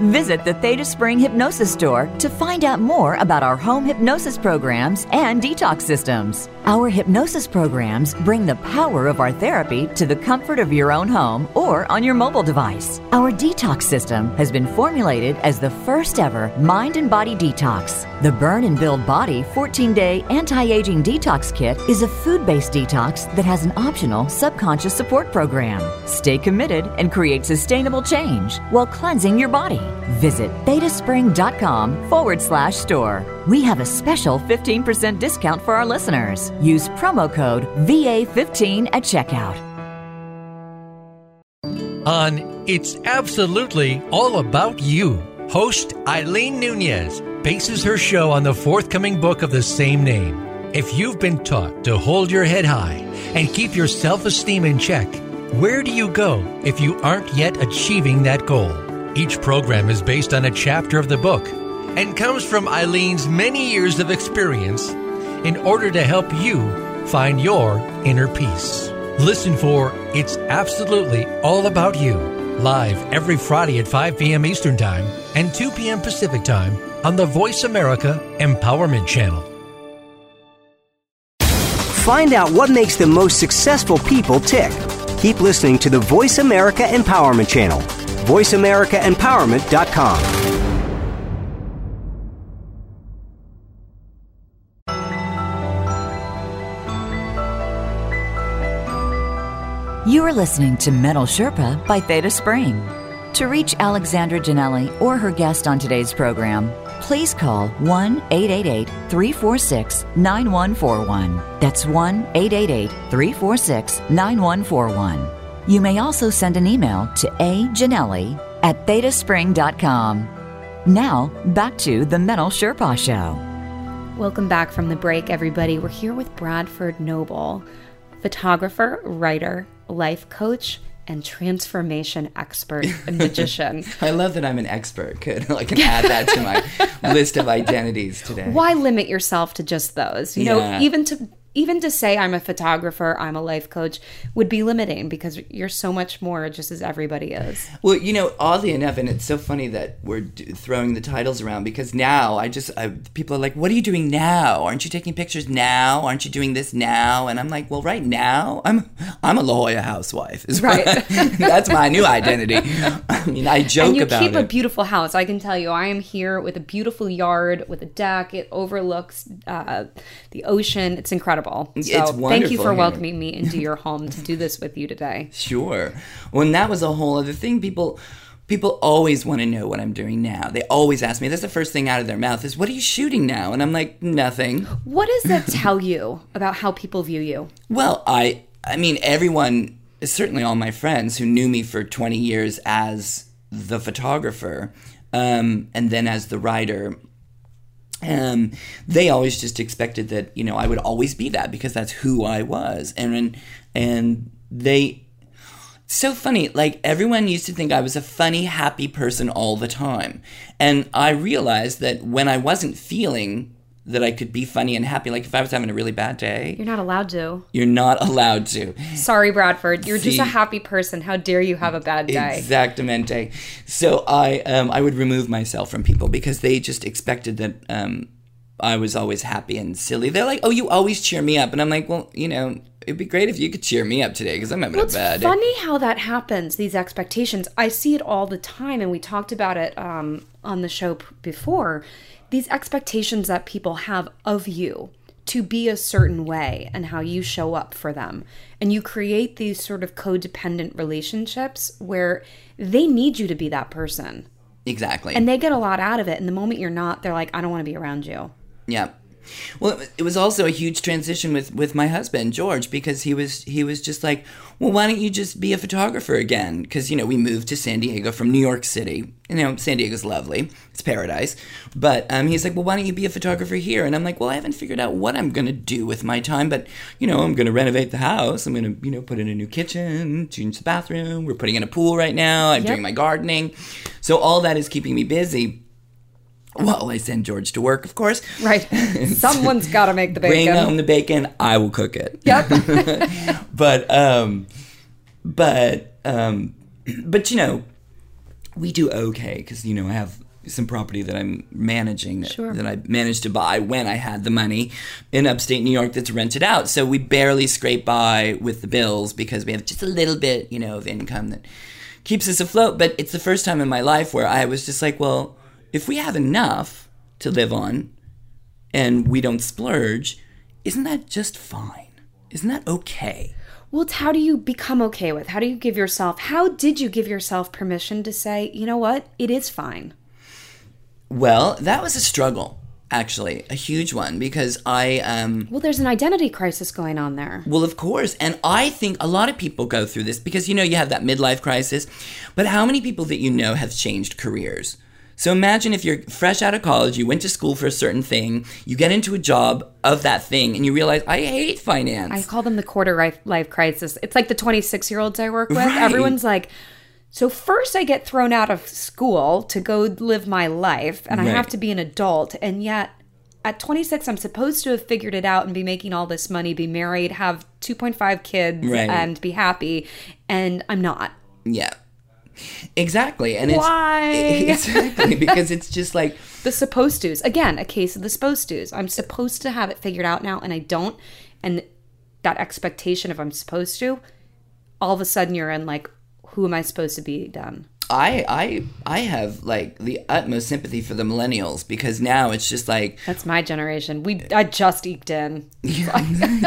Visit the Theta Spring Hypnosis Store to find out more about our home hypnosis programs and detox systems. Our hypnosis programs bring the power of our therapy to the comfort of your own home or on your mobile device. Our detox system has been formulated as the first ever mind and body detox. The Burn and Build Body 14 day anti aging detox kit is a food based detox that has an optional subconscious support program. Stay committed and create sustainable change while cleansing your body. Visit thetaspring.com forward slash store. We have a special 15% discount for our listeners. Use promo code VA15 at checkout.
On It's Absolutely All About You, host Eileen Nunez bases her show on the forthcoming book of the same name. If you've been taught to hold your head high and keep your self esteem in check, where do you go if you aren't yet achieving that goal? Each program is based on a chapter of the book and comes from Eileen's many years of experience in order to help you find your inner peace. Listen for It's Absolutely All About You, live every Friday at 5 p.m. Eastern Time and 2 p.m. Pacific Time on the Voice America Empowerment Channel.
Find out what makes the most successful people tick. Keep listening to the Voice America Empowerment Channel. VoiceAmericaEmpowerment.com.
You are listening to Mental Sherpa by Theta Spring. To reach Alexandra Janelli or her guest on today's program, please call 1 888 346 9141. That's 1 888 346 9141. You may also send an email to ajanelli at thetaspring.com. Now, back to the Mental Sherpa Show.
Welcome back from the break, everybody. We're here with Bradford Noble, photographer, writer, life coach, and transformation expert and magician.
I love that I'm an expert. Could I can add that to my list of identities today.
Why limit yourself to just those? You know, even to even to say I'm a photographer, I'm a life coach would be limiting because you're so much more just as everybody is.
Well, you know, oddly enough, and it's so funny that we're d- throwing the titles around because now I just I, people are like, "What are you doing now? Aren't you taking pictures now? Aren't you doing this now?" And I'm like, "Well, right now, I'm I'm a La Jolla housewife. Is
Right.
that's my new identity. I mean, I joke
and you
about
keep a beautiful house. I can tell you, I am here with a beautiful yard with a deck. It overlooks uh, the ocean. It's incredible. So
It's
thank you for
here.
welcoming me into your home to do this with you today.
Sure. Well, and that was a whole other thing. People people always want to know what I'm doing now. They always ask me. That's the first thing out of their mouth is, "What are you shooting now?" And I'm like, "Nothing."
What does that tell you about how people view you?
Well, I I mean everyone, certainly all my friends who knew me for 20 years as the photographer um, and then as the writer um, they always just expected that you know I would always be that because that's who I was, and and they so funny. Like everyone used to think I was a funny, happy person all the time. And I realized that when I wasn't feeling that I could be funny and happy, like if I was having a really bad day,
You're not allowed to.
you're not allowed to.
Sorry, Bradford. You're just a happy person. How dare you have a bad day?
Exactamente. So I um, I would remove myself from people because they just expected that um, I was always happy and silly. They're like, "Oh, you always cheer me up," and I'm like, "Well, you know, it'd be great if you could cheer me up today because I'm having
Well,
a bad day."
funny how that happens. These expectations, I see it all the time, and we talked about it um, on the show p- before. These expectations that people have of you to be a certain way, and how you show up for them, and you create these sort of codependent relationships where they need you to be that person,
Exactly.
and they get a lot out of it. And the moment you're not, they're like, "I don't want to be around you."
Yeah. Well, it- was also a huge transition with, with my husband George because he was he was just like, well, why don't you just be a photographer again? Because you know we moved to San Diego from New York City. You know, San Diego's lovely, it's paradise. But um, he's like, well, why don't you be a photographer here? And I'm like, well, I haven't figured out what I'm gonna do with my time, but you know, I'm gonna renovate the house. I'm gonna you know put in a new kitchen, change the bathroom. We're putting in a pool right now. I'm doing my gardening, so all that is keeping me busy. Well, I send George to work, of course.
Right? Someone's got to make the
Bring
bacon.
home the bacon. I will cook it.
Yep.
But um, but um, but you know, we do okay because you know I have some property that I'm managing that,
Sure.
that I managed to buy when I had the money in upstate New York that's rented out. So we barely scrape by with the bills because we have just a little bit, you know, of income that keeps us afloat. But it's the first time in my life where I was just like, well, if we have enough to live on and we don't splurge, isn't that just fine? Isn't that okay?
Well, it's how do you become okay with? How do you give yourself? How did you give yourself permission to say, you know what, it is fine?
Well, that was a struggle, actually, a huge one because I um
Well, there's an identity crisis going on there.
Well, of course. And I think a lot of people go through this because, you know, you have that midlife crisis. But how many people that you know have changed careers? So imagine if you're fresh out of college, you went to school for a certain thing, you get into a job of that thing, and you realize, I hate finance.
I call them the quarter life, life crisis. It's like the 26 year olds I work with.
Right.
Everyone's like, so first I get thrown out of school to go live my life, and I have to be an adult, and yet. At 26, I'm supposed to have figured it out and be making all this money, be married, have 2.5 kids,
Right.
and be happy. And I'm not.
yeah. Exactly. And it's
Why?
exactly because it's just like
the supposed to's again a case of the supposed to's i'm supposed to have it figured out now and i don't and that expectation of i'm supposed to all of a sudden you're in like who am i supposed to be then
I I I have like the utmost sympathy for the millennials because now it's just like
that's my generation we i just eked in
you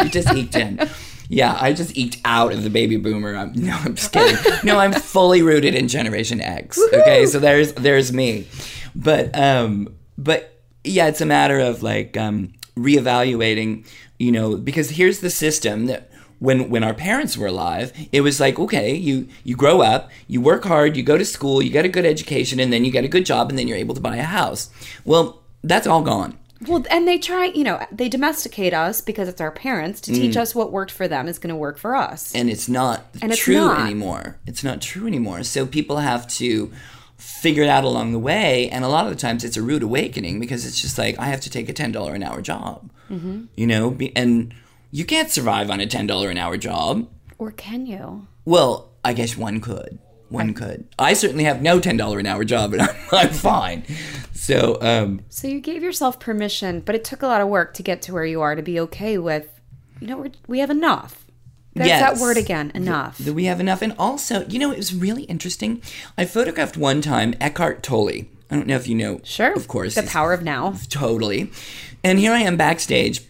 just eked in. Yeah, I just eked out of the baby boomer. I'm, no, I'm just kidding. No, I'm fully rooted in Generation X. Okay, so there's there's me, but um, but yeah, it's a matter of like um, reevaluating. You know, because here's the system that when when our parents were alive, it was like okay, you you grow up, you work hard, you go to school, you get a good education, and then you get a good job, and then you're able to buy a house. Well, that's all gone.
Well and they try you know they domesticate us because it's our parents to
Mm.
teach us what worked for them is going to work for us
and it's not
And it's
true
not.
anymore. It's not true anymore. So people have to figure it out along the way, and a lot of the times it's a rude awakening because it's just like I have to take a ten dollar an hour job, mm-hmm. you know, and you can't survive on a ten dollar an hour job.
or can you
Well, I guess one could. One could. I certainly have no ten dollar an hour job, and I'm, I'm fine. So, um,
so you gave yourself permission but it took a lot of work to get to where you are to be okay with you know we're, we have enough there's that word again enough
that we have enough. And also, you know, it was really interesting. I photographed one time Eckhart Tolle. I don't know if you know.
Sure.
Of course.
The power of now.
Totally. And here I am backstage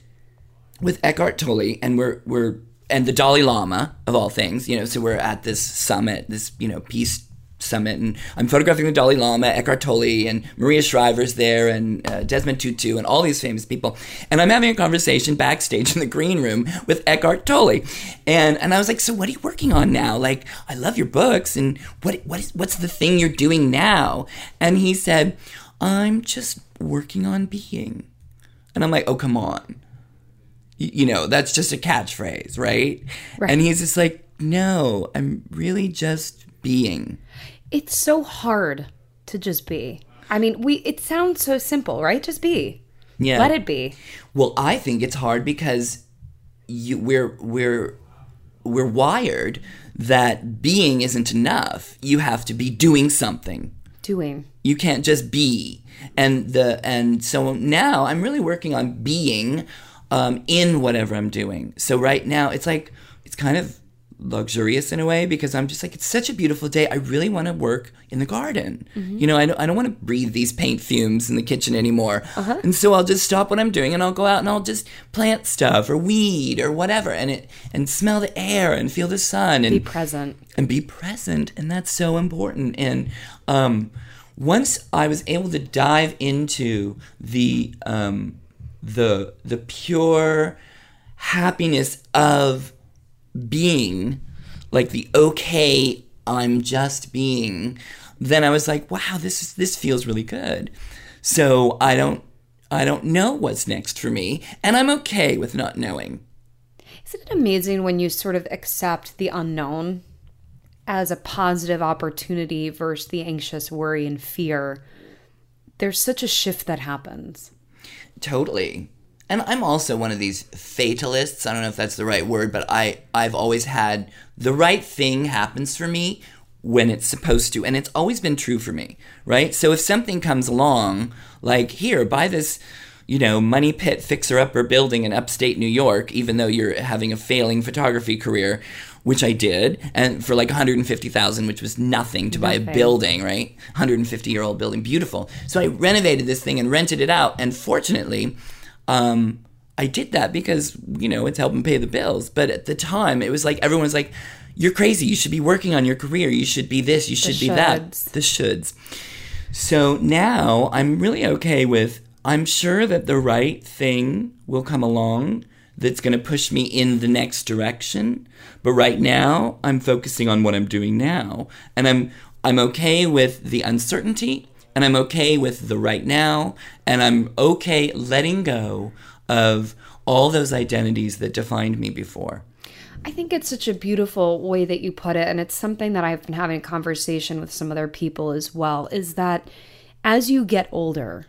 with Eckhart Tolle, and we're we're and the Dalai Lama of all things. You know, so we're at this summit, this you know peace summit, and I'm photographing the Dalai Lama, Eckhart Tolle, and Maria Shriver's there, and uh, Desmond Tutu, and all these famous people. And I'm having a conversation backstage in the green room with Eckhart Tolle, and and I was like, so what are you working on now? Like, I love your books, and what what is what's the thing you're doing now? And he said, I'm just working on being. And I'm like, oh, come on. You know, that's just a catchphrase, right?
Right.
And he's just like, no, I'm really just being.
It's so hard to just be. I mean, we it sounds so simple, right? Just be.
Yeah.
Let it be.
Well, I think it's hard because you we're we're we're wired that being isn't enough. You have to be doing something.
Doing.
You can't just be. And the and so now I'm really working on being um, in whatever I'm doing. So right now it's like it's kind of luxurious in a way because I'm just like it's such a beautiful day. I really want to work in the garden. You know, I don't, I don't want to breathe these paint fumes in the kitchen anymore. And so I'll just stop what I'm doing and I'll go out and I'll just plant stuff or weed or whatever and it and smell the air and feel the sun and
Be present.
and be present and that's so important and um, once i was able to dive into the um, the the pure happiness of being like the okay i'm just being then i was like wow this is this feels really good so i don't i don't know what's next for me and i'm okay with not knowing
Isn't it amazing when you sort of accept the unknown as a positive opportunity versus the anxious worry and fear? There's such a shift that happens.
Totally. And I'm also one of these fatalists. I don't know if that's the right word, but I I've always had the right thing happens for me when it's supposed to, and it's always been true for me, right? So if something comes along, like here, buy this, you know, money pit fixer upper building in upstate New York, even though you're having a failing photography career, which I did, and for like 150,000, which was nothing to buy a building, right? 150 year old building, beautiful. So I renovated this thing and rented it out, and fortunately, um, I did that because you know it's helping pay the bills. But at the time, it was like everyone was like, "You're crazy. You should be working on your career. You should be this. You should be that."
shoulds.
The shoulds. So now I'm really okay with. I'm sure that the right thing will come along that's going to push me in the next direction. But right now, I'm focusing on what I'm doing now, and I'm I'm okay with the uncertainty, and I'm okay with the right now, and I'm okay letting go of all those identities that defined me before.
I think it's such a beautiful way that you put it. And it's something that I've been having a conversation with some other people as well is that as you get older,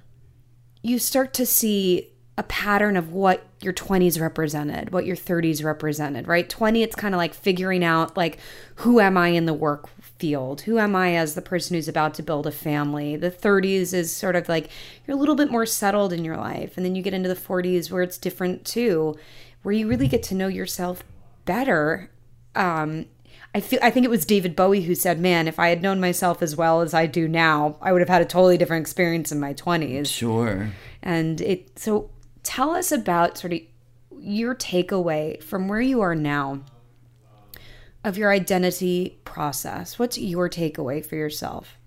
you start to see a pattern of what your 20s represented, what your 30s represented, right? 20, it's kind of like figuring out, like, who am I in the work field? Who am I as the person who's about to build a family? The 30s is sort of like you're a little bit more settled in your life. And then you get into the 40s where it's different too, where you really get to know yourself better. Um, I feel I think it was David Bowie who said, "Man, if I had known myself as well as I do now, I would have had a totally different experience in my 20s."
Sure.
And it so tell us about sort of your takeaway from where you are now of your identity process. What's your takeaway for yourself?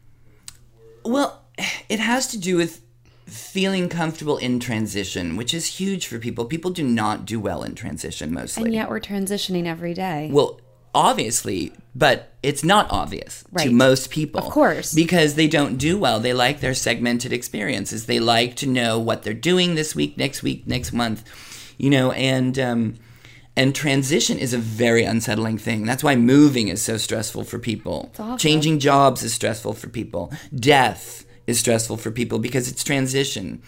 Well, it has to do with feeling comfortable in transition, which is huge for people. People do not do well in transition mostly.
And yet we're transitioning every day.
Well, obviously, but it's not obvious to most people.
Of course.
Because they don't do well. They like their segmented experiences. They like to know what they're doing this week, next week, next month, you know, and um and transition is a very unsettling thing. That's why moving is so stressful for people. Changing jobs is stressful for people. Death is stressful for people because it's transition.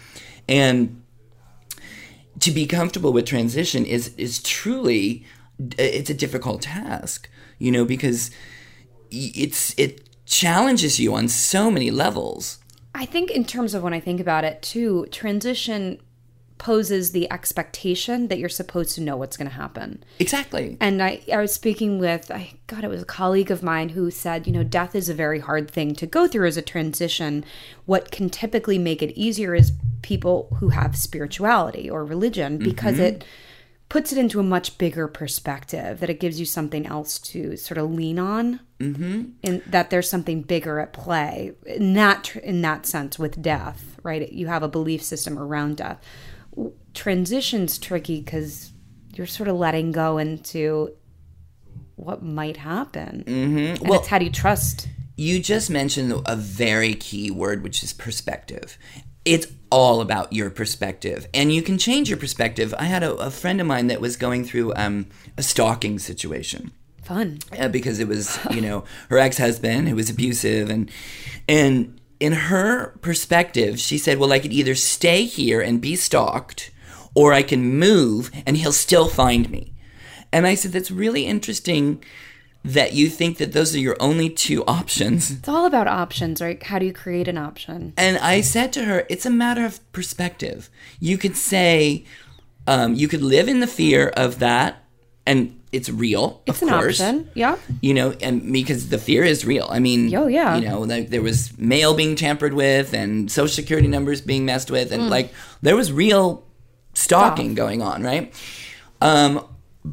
And to be comfortable with transition is is truly it's a difficult task you know because it's it challenges you on so many levels
I think in terms of when I think about it too, transition poses the expectation that you're supposed to know what's going to happen.
exactly
And I, I was speaking with, I God, it was a colleague of mine who said, you know, death is a very hard thing to go through as a transition. What can typically make it easier is people who have spirituality or religion because mm-hmm. it puts it into a much bigger perspective, that it gives you something else to sort of lean on. Mm-hmm. And that there's something bigger at play in that, in that sense with death, right? You have a belief system around death. Transition's tricky because you're sort of letting go into what might happen. Mm-hmm.
Well-
how do you trust?
you just mentioned a very key word which is perspective it's all about your perspective. And you can change your perspective. I had a, a friend of mine that was going through um, a stalking situation.
Fun.
uh, because it was you know her ex-husband who was abusive and and in her perspective she said well i could either stay here and be stalked or i can move and he'll still find me. And i said that's really interesting that you think that those are your only two options
It's all about options, right? How do you create an option?
and I said to her, it's a matter of perspective. You could say, um, you could live in the fear of that, and it's real,
It's
of
an
course.
option. Yeah.
You know, and because the fear is real. I mean,
Oh, yeah.
You know, like there was mail being tampered with, and social security numbers being messed with,
Mm.
and like there was real stalking going on, right? Um,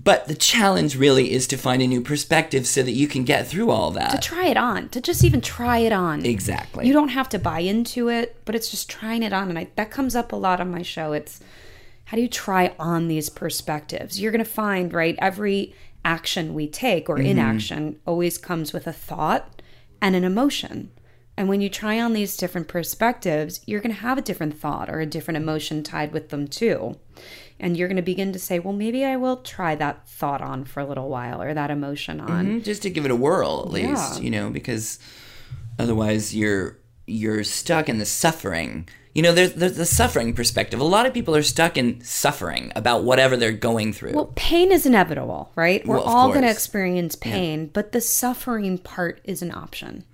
but the challenge really is to find a new perspective so that you can get through all that.
To try it on, to just even try it on.
Exactly.
You don't have to buy into it, but it's just trying it on. And I, that comes up a lot on my show. It's how do you try on these perspectives? You're going to find, right, every action we take or mm-hmm. inaction always comes with a thought and an emotion. And when you try on these different perspectives, you're going to have a different thought or a different emotion tied with them too. And you're going to begin to say, well, maybe I will try that thought on for a little while or that emotion on.
Mhm, just to give it a whirl at least
Yeah.
you know because otherwise you're you're stuck in the suffering you know there's, there's the suffering perspective a lot of people are stuck in suffering about whatever they're going through
Well, pain is inevitable, right? We're
Well,
all going to experience pain, but the suffering part is an option.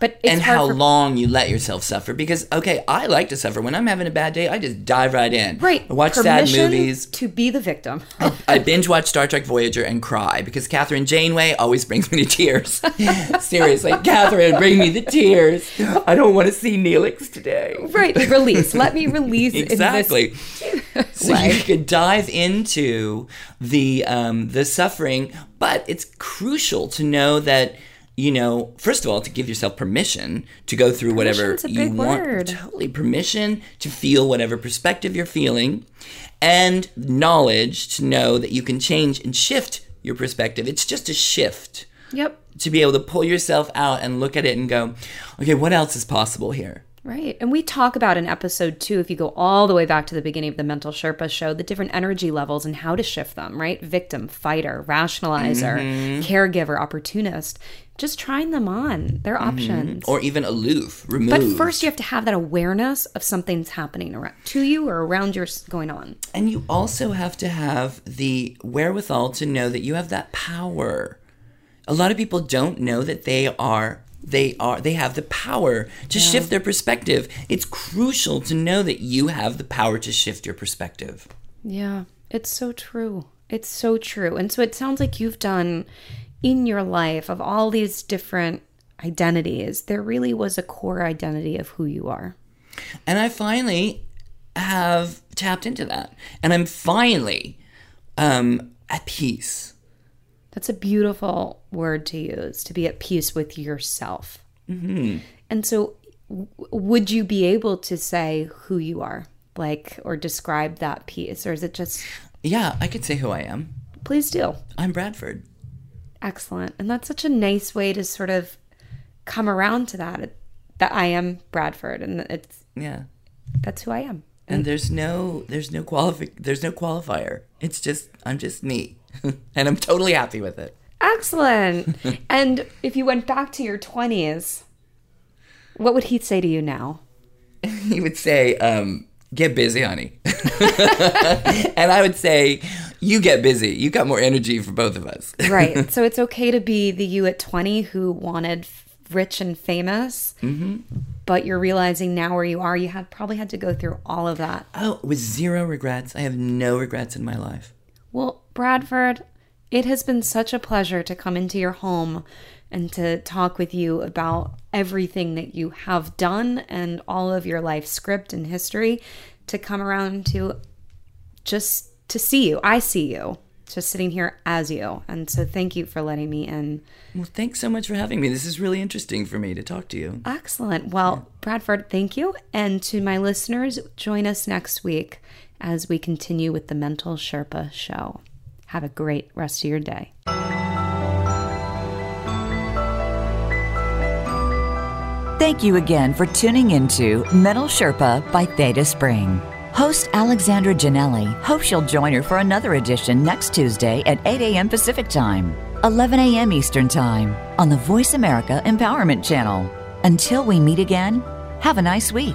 But it's
and how
for,
long you let yourself suffer because okay i like to suffer when i'm having a bad day i just dive right in
right?
I watch sad movies
to be the victim.
I binge watch Star Trek Voyager and cry because Kathryn Janeway always brings me to tears. Seriously, Kathryn, bring me the tears. I don't want to see Neelix today.
right, release. Let me release
Exactly. so
way.
you could dive into the um, the suffering, but it's crucial to know that you know, first of all, to give yourself permission to go through whatever you want.
word.
Totally permission to feel whatever perspective you're feeling, and knowledge to know that you can change and shift your perspective. It's just a shift
Yep.
to be able to pull yourself out and look at it and go, okay, what else is possible here?
Right. And we talk about in episode two, if you go all the way back to the beginning of the Mental Sherpa show, the different energy levels and how to shift them, right? Victim, fighter, rationalizer,
Mm-hmm.
caregiver, opportunist. Just trying them on. They're mm-hmm. options.
Or even aloof, removed.
But first, you have to have that awareness of something's happening around to you or around you going on.
And you also have to have the wherewithal to know that you have that power. A lot of people don't know that they are they are they have the power to shift their perspective. It's crucial to know that you have the power to shift your perspective.
Yeah, it's so true. It's so true. And so it sounds like you've done in your life of all these different identities, there really was a core identity of who you are.
And I finally have tapped into that. And I'm finally um at peace.
That's a beautiful word to use to be at peace with yourself. Mm-hmm. And so, w- would you be able to say who you are, like, or describe that peace? Or is it just,
Yeah, I could say who I am.
please do?
I'm Bradford.
Excellent. And that's such a nice way to sort of come around to that. That I am Bradford, and it's
Yeah.
that's who I am.
And there's no there's no qualifi- there's no qualifier. It's just I'm just me. and I'm totally happy with it.
Excellent. and if you went back to your 20s, what would he say to you now?
He would say, um, get busy, honey. and I would say, you get busy. You got more energy for both of us.
Right. so it's okay to be the you at 20 who wanted rich and famous, mm-hmm. but you're realizing now where you are, you have probably had to go through all of that.
Oh, with zero regrets. I have no regrets in my life.
Well, Bradford, it has been such a pleasure to come into your home and to talk with you about everything that you have done and all of your life script and history to come around to just to see you. I see you just sitting here as you. And so thank you for letting me in.
Well, thanks so much for having me. This is really interesting for me to talk to you.
Excellent. Well, Bradford, thank you. And to my listeners, join us next week as we continue with the Mental Sherpa show. Have a great rest of your day.
Thank you again for tuning into Mental Sherpa by Theta Spring. Host Alexandra Janelli hopes you'll join her for another edition next Tuesday at 8 a.m. Pacific Time. 11 a.m. Eastern Time on the Voice America Empowerment Channel. Until we meet again, have a nice week.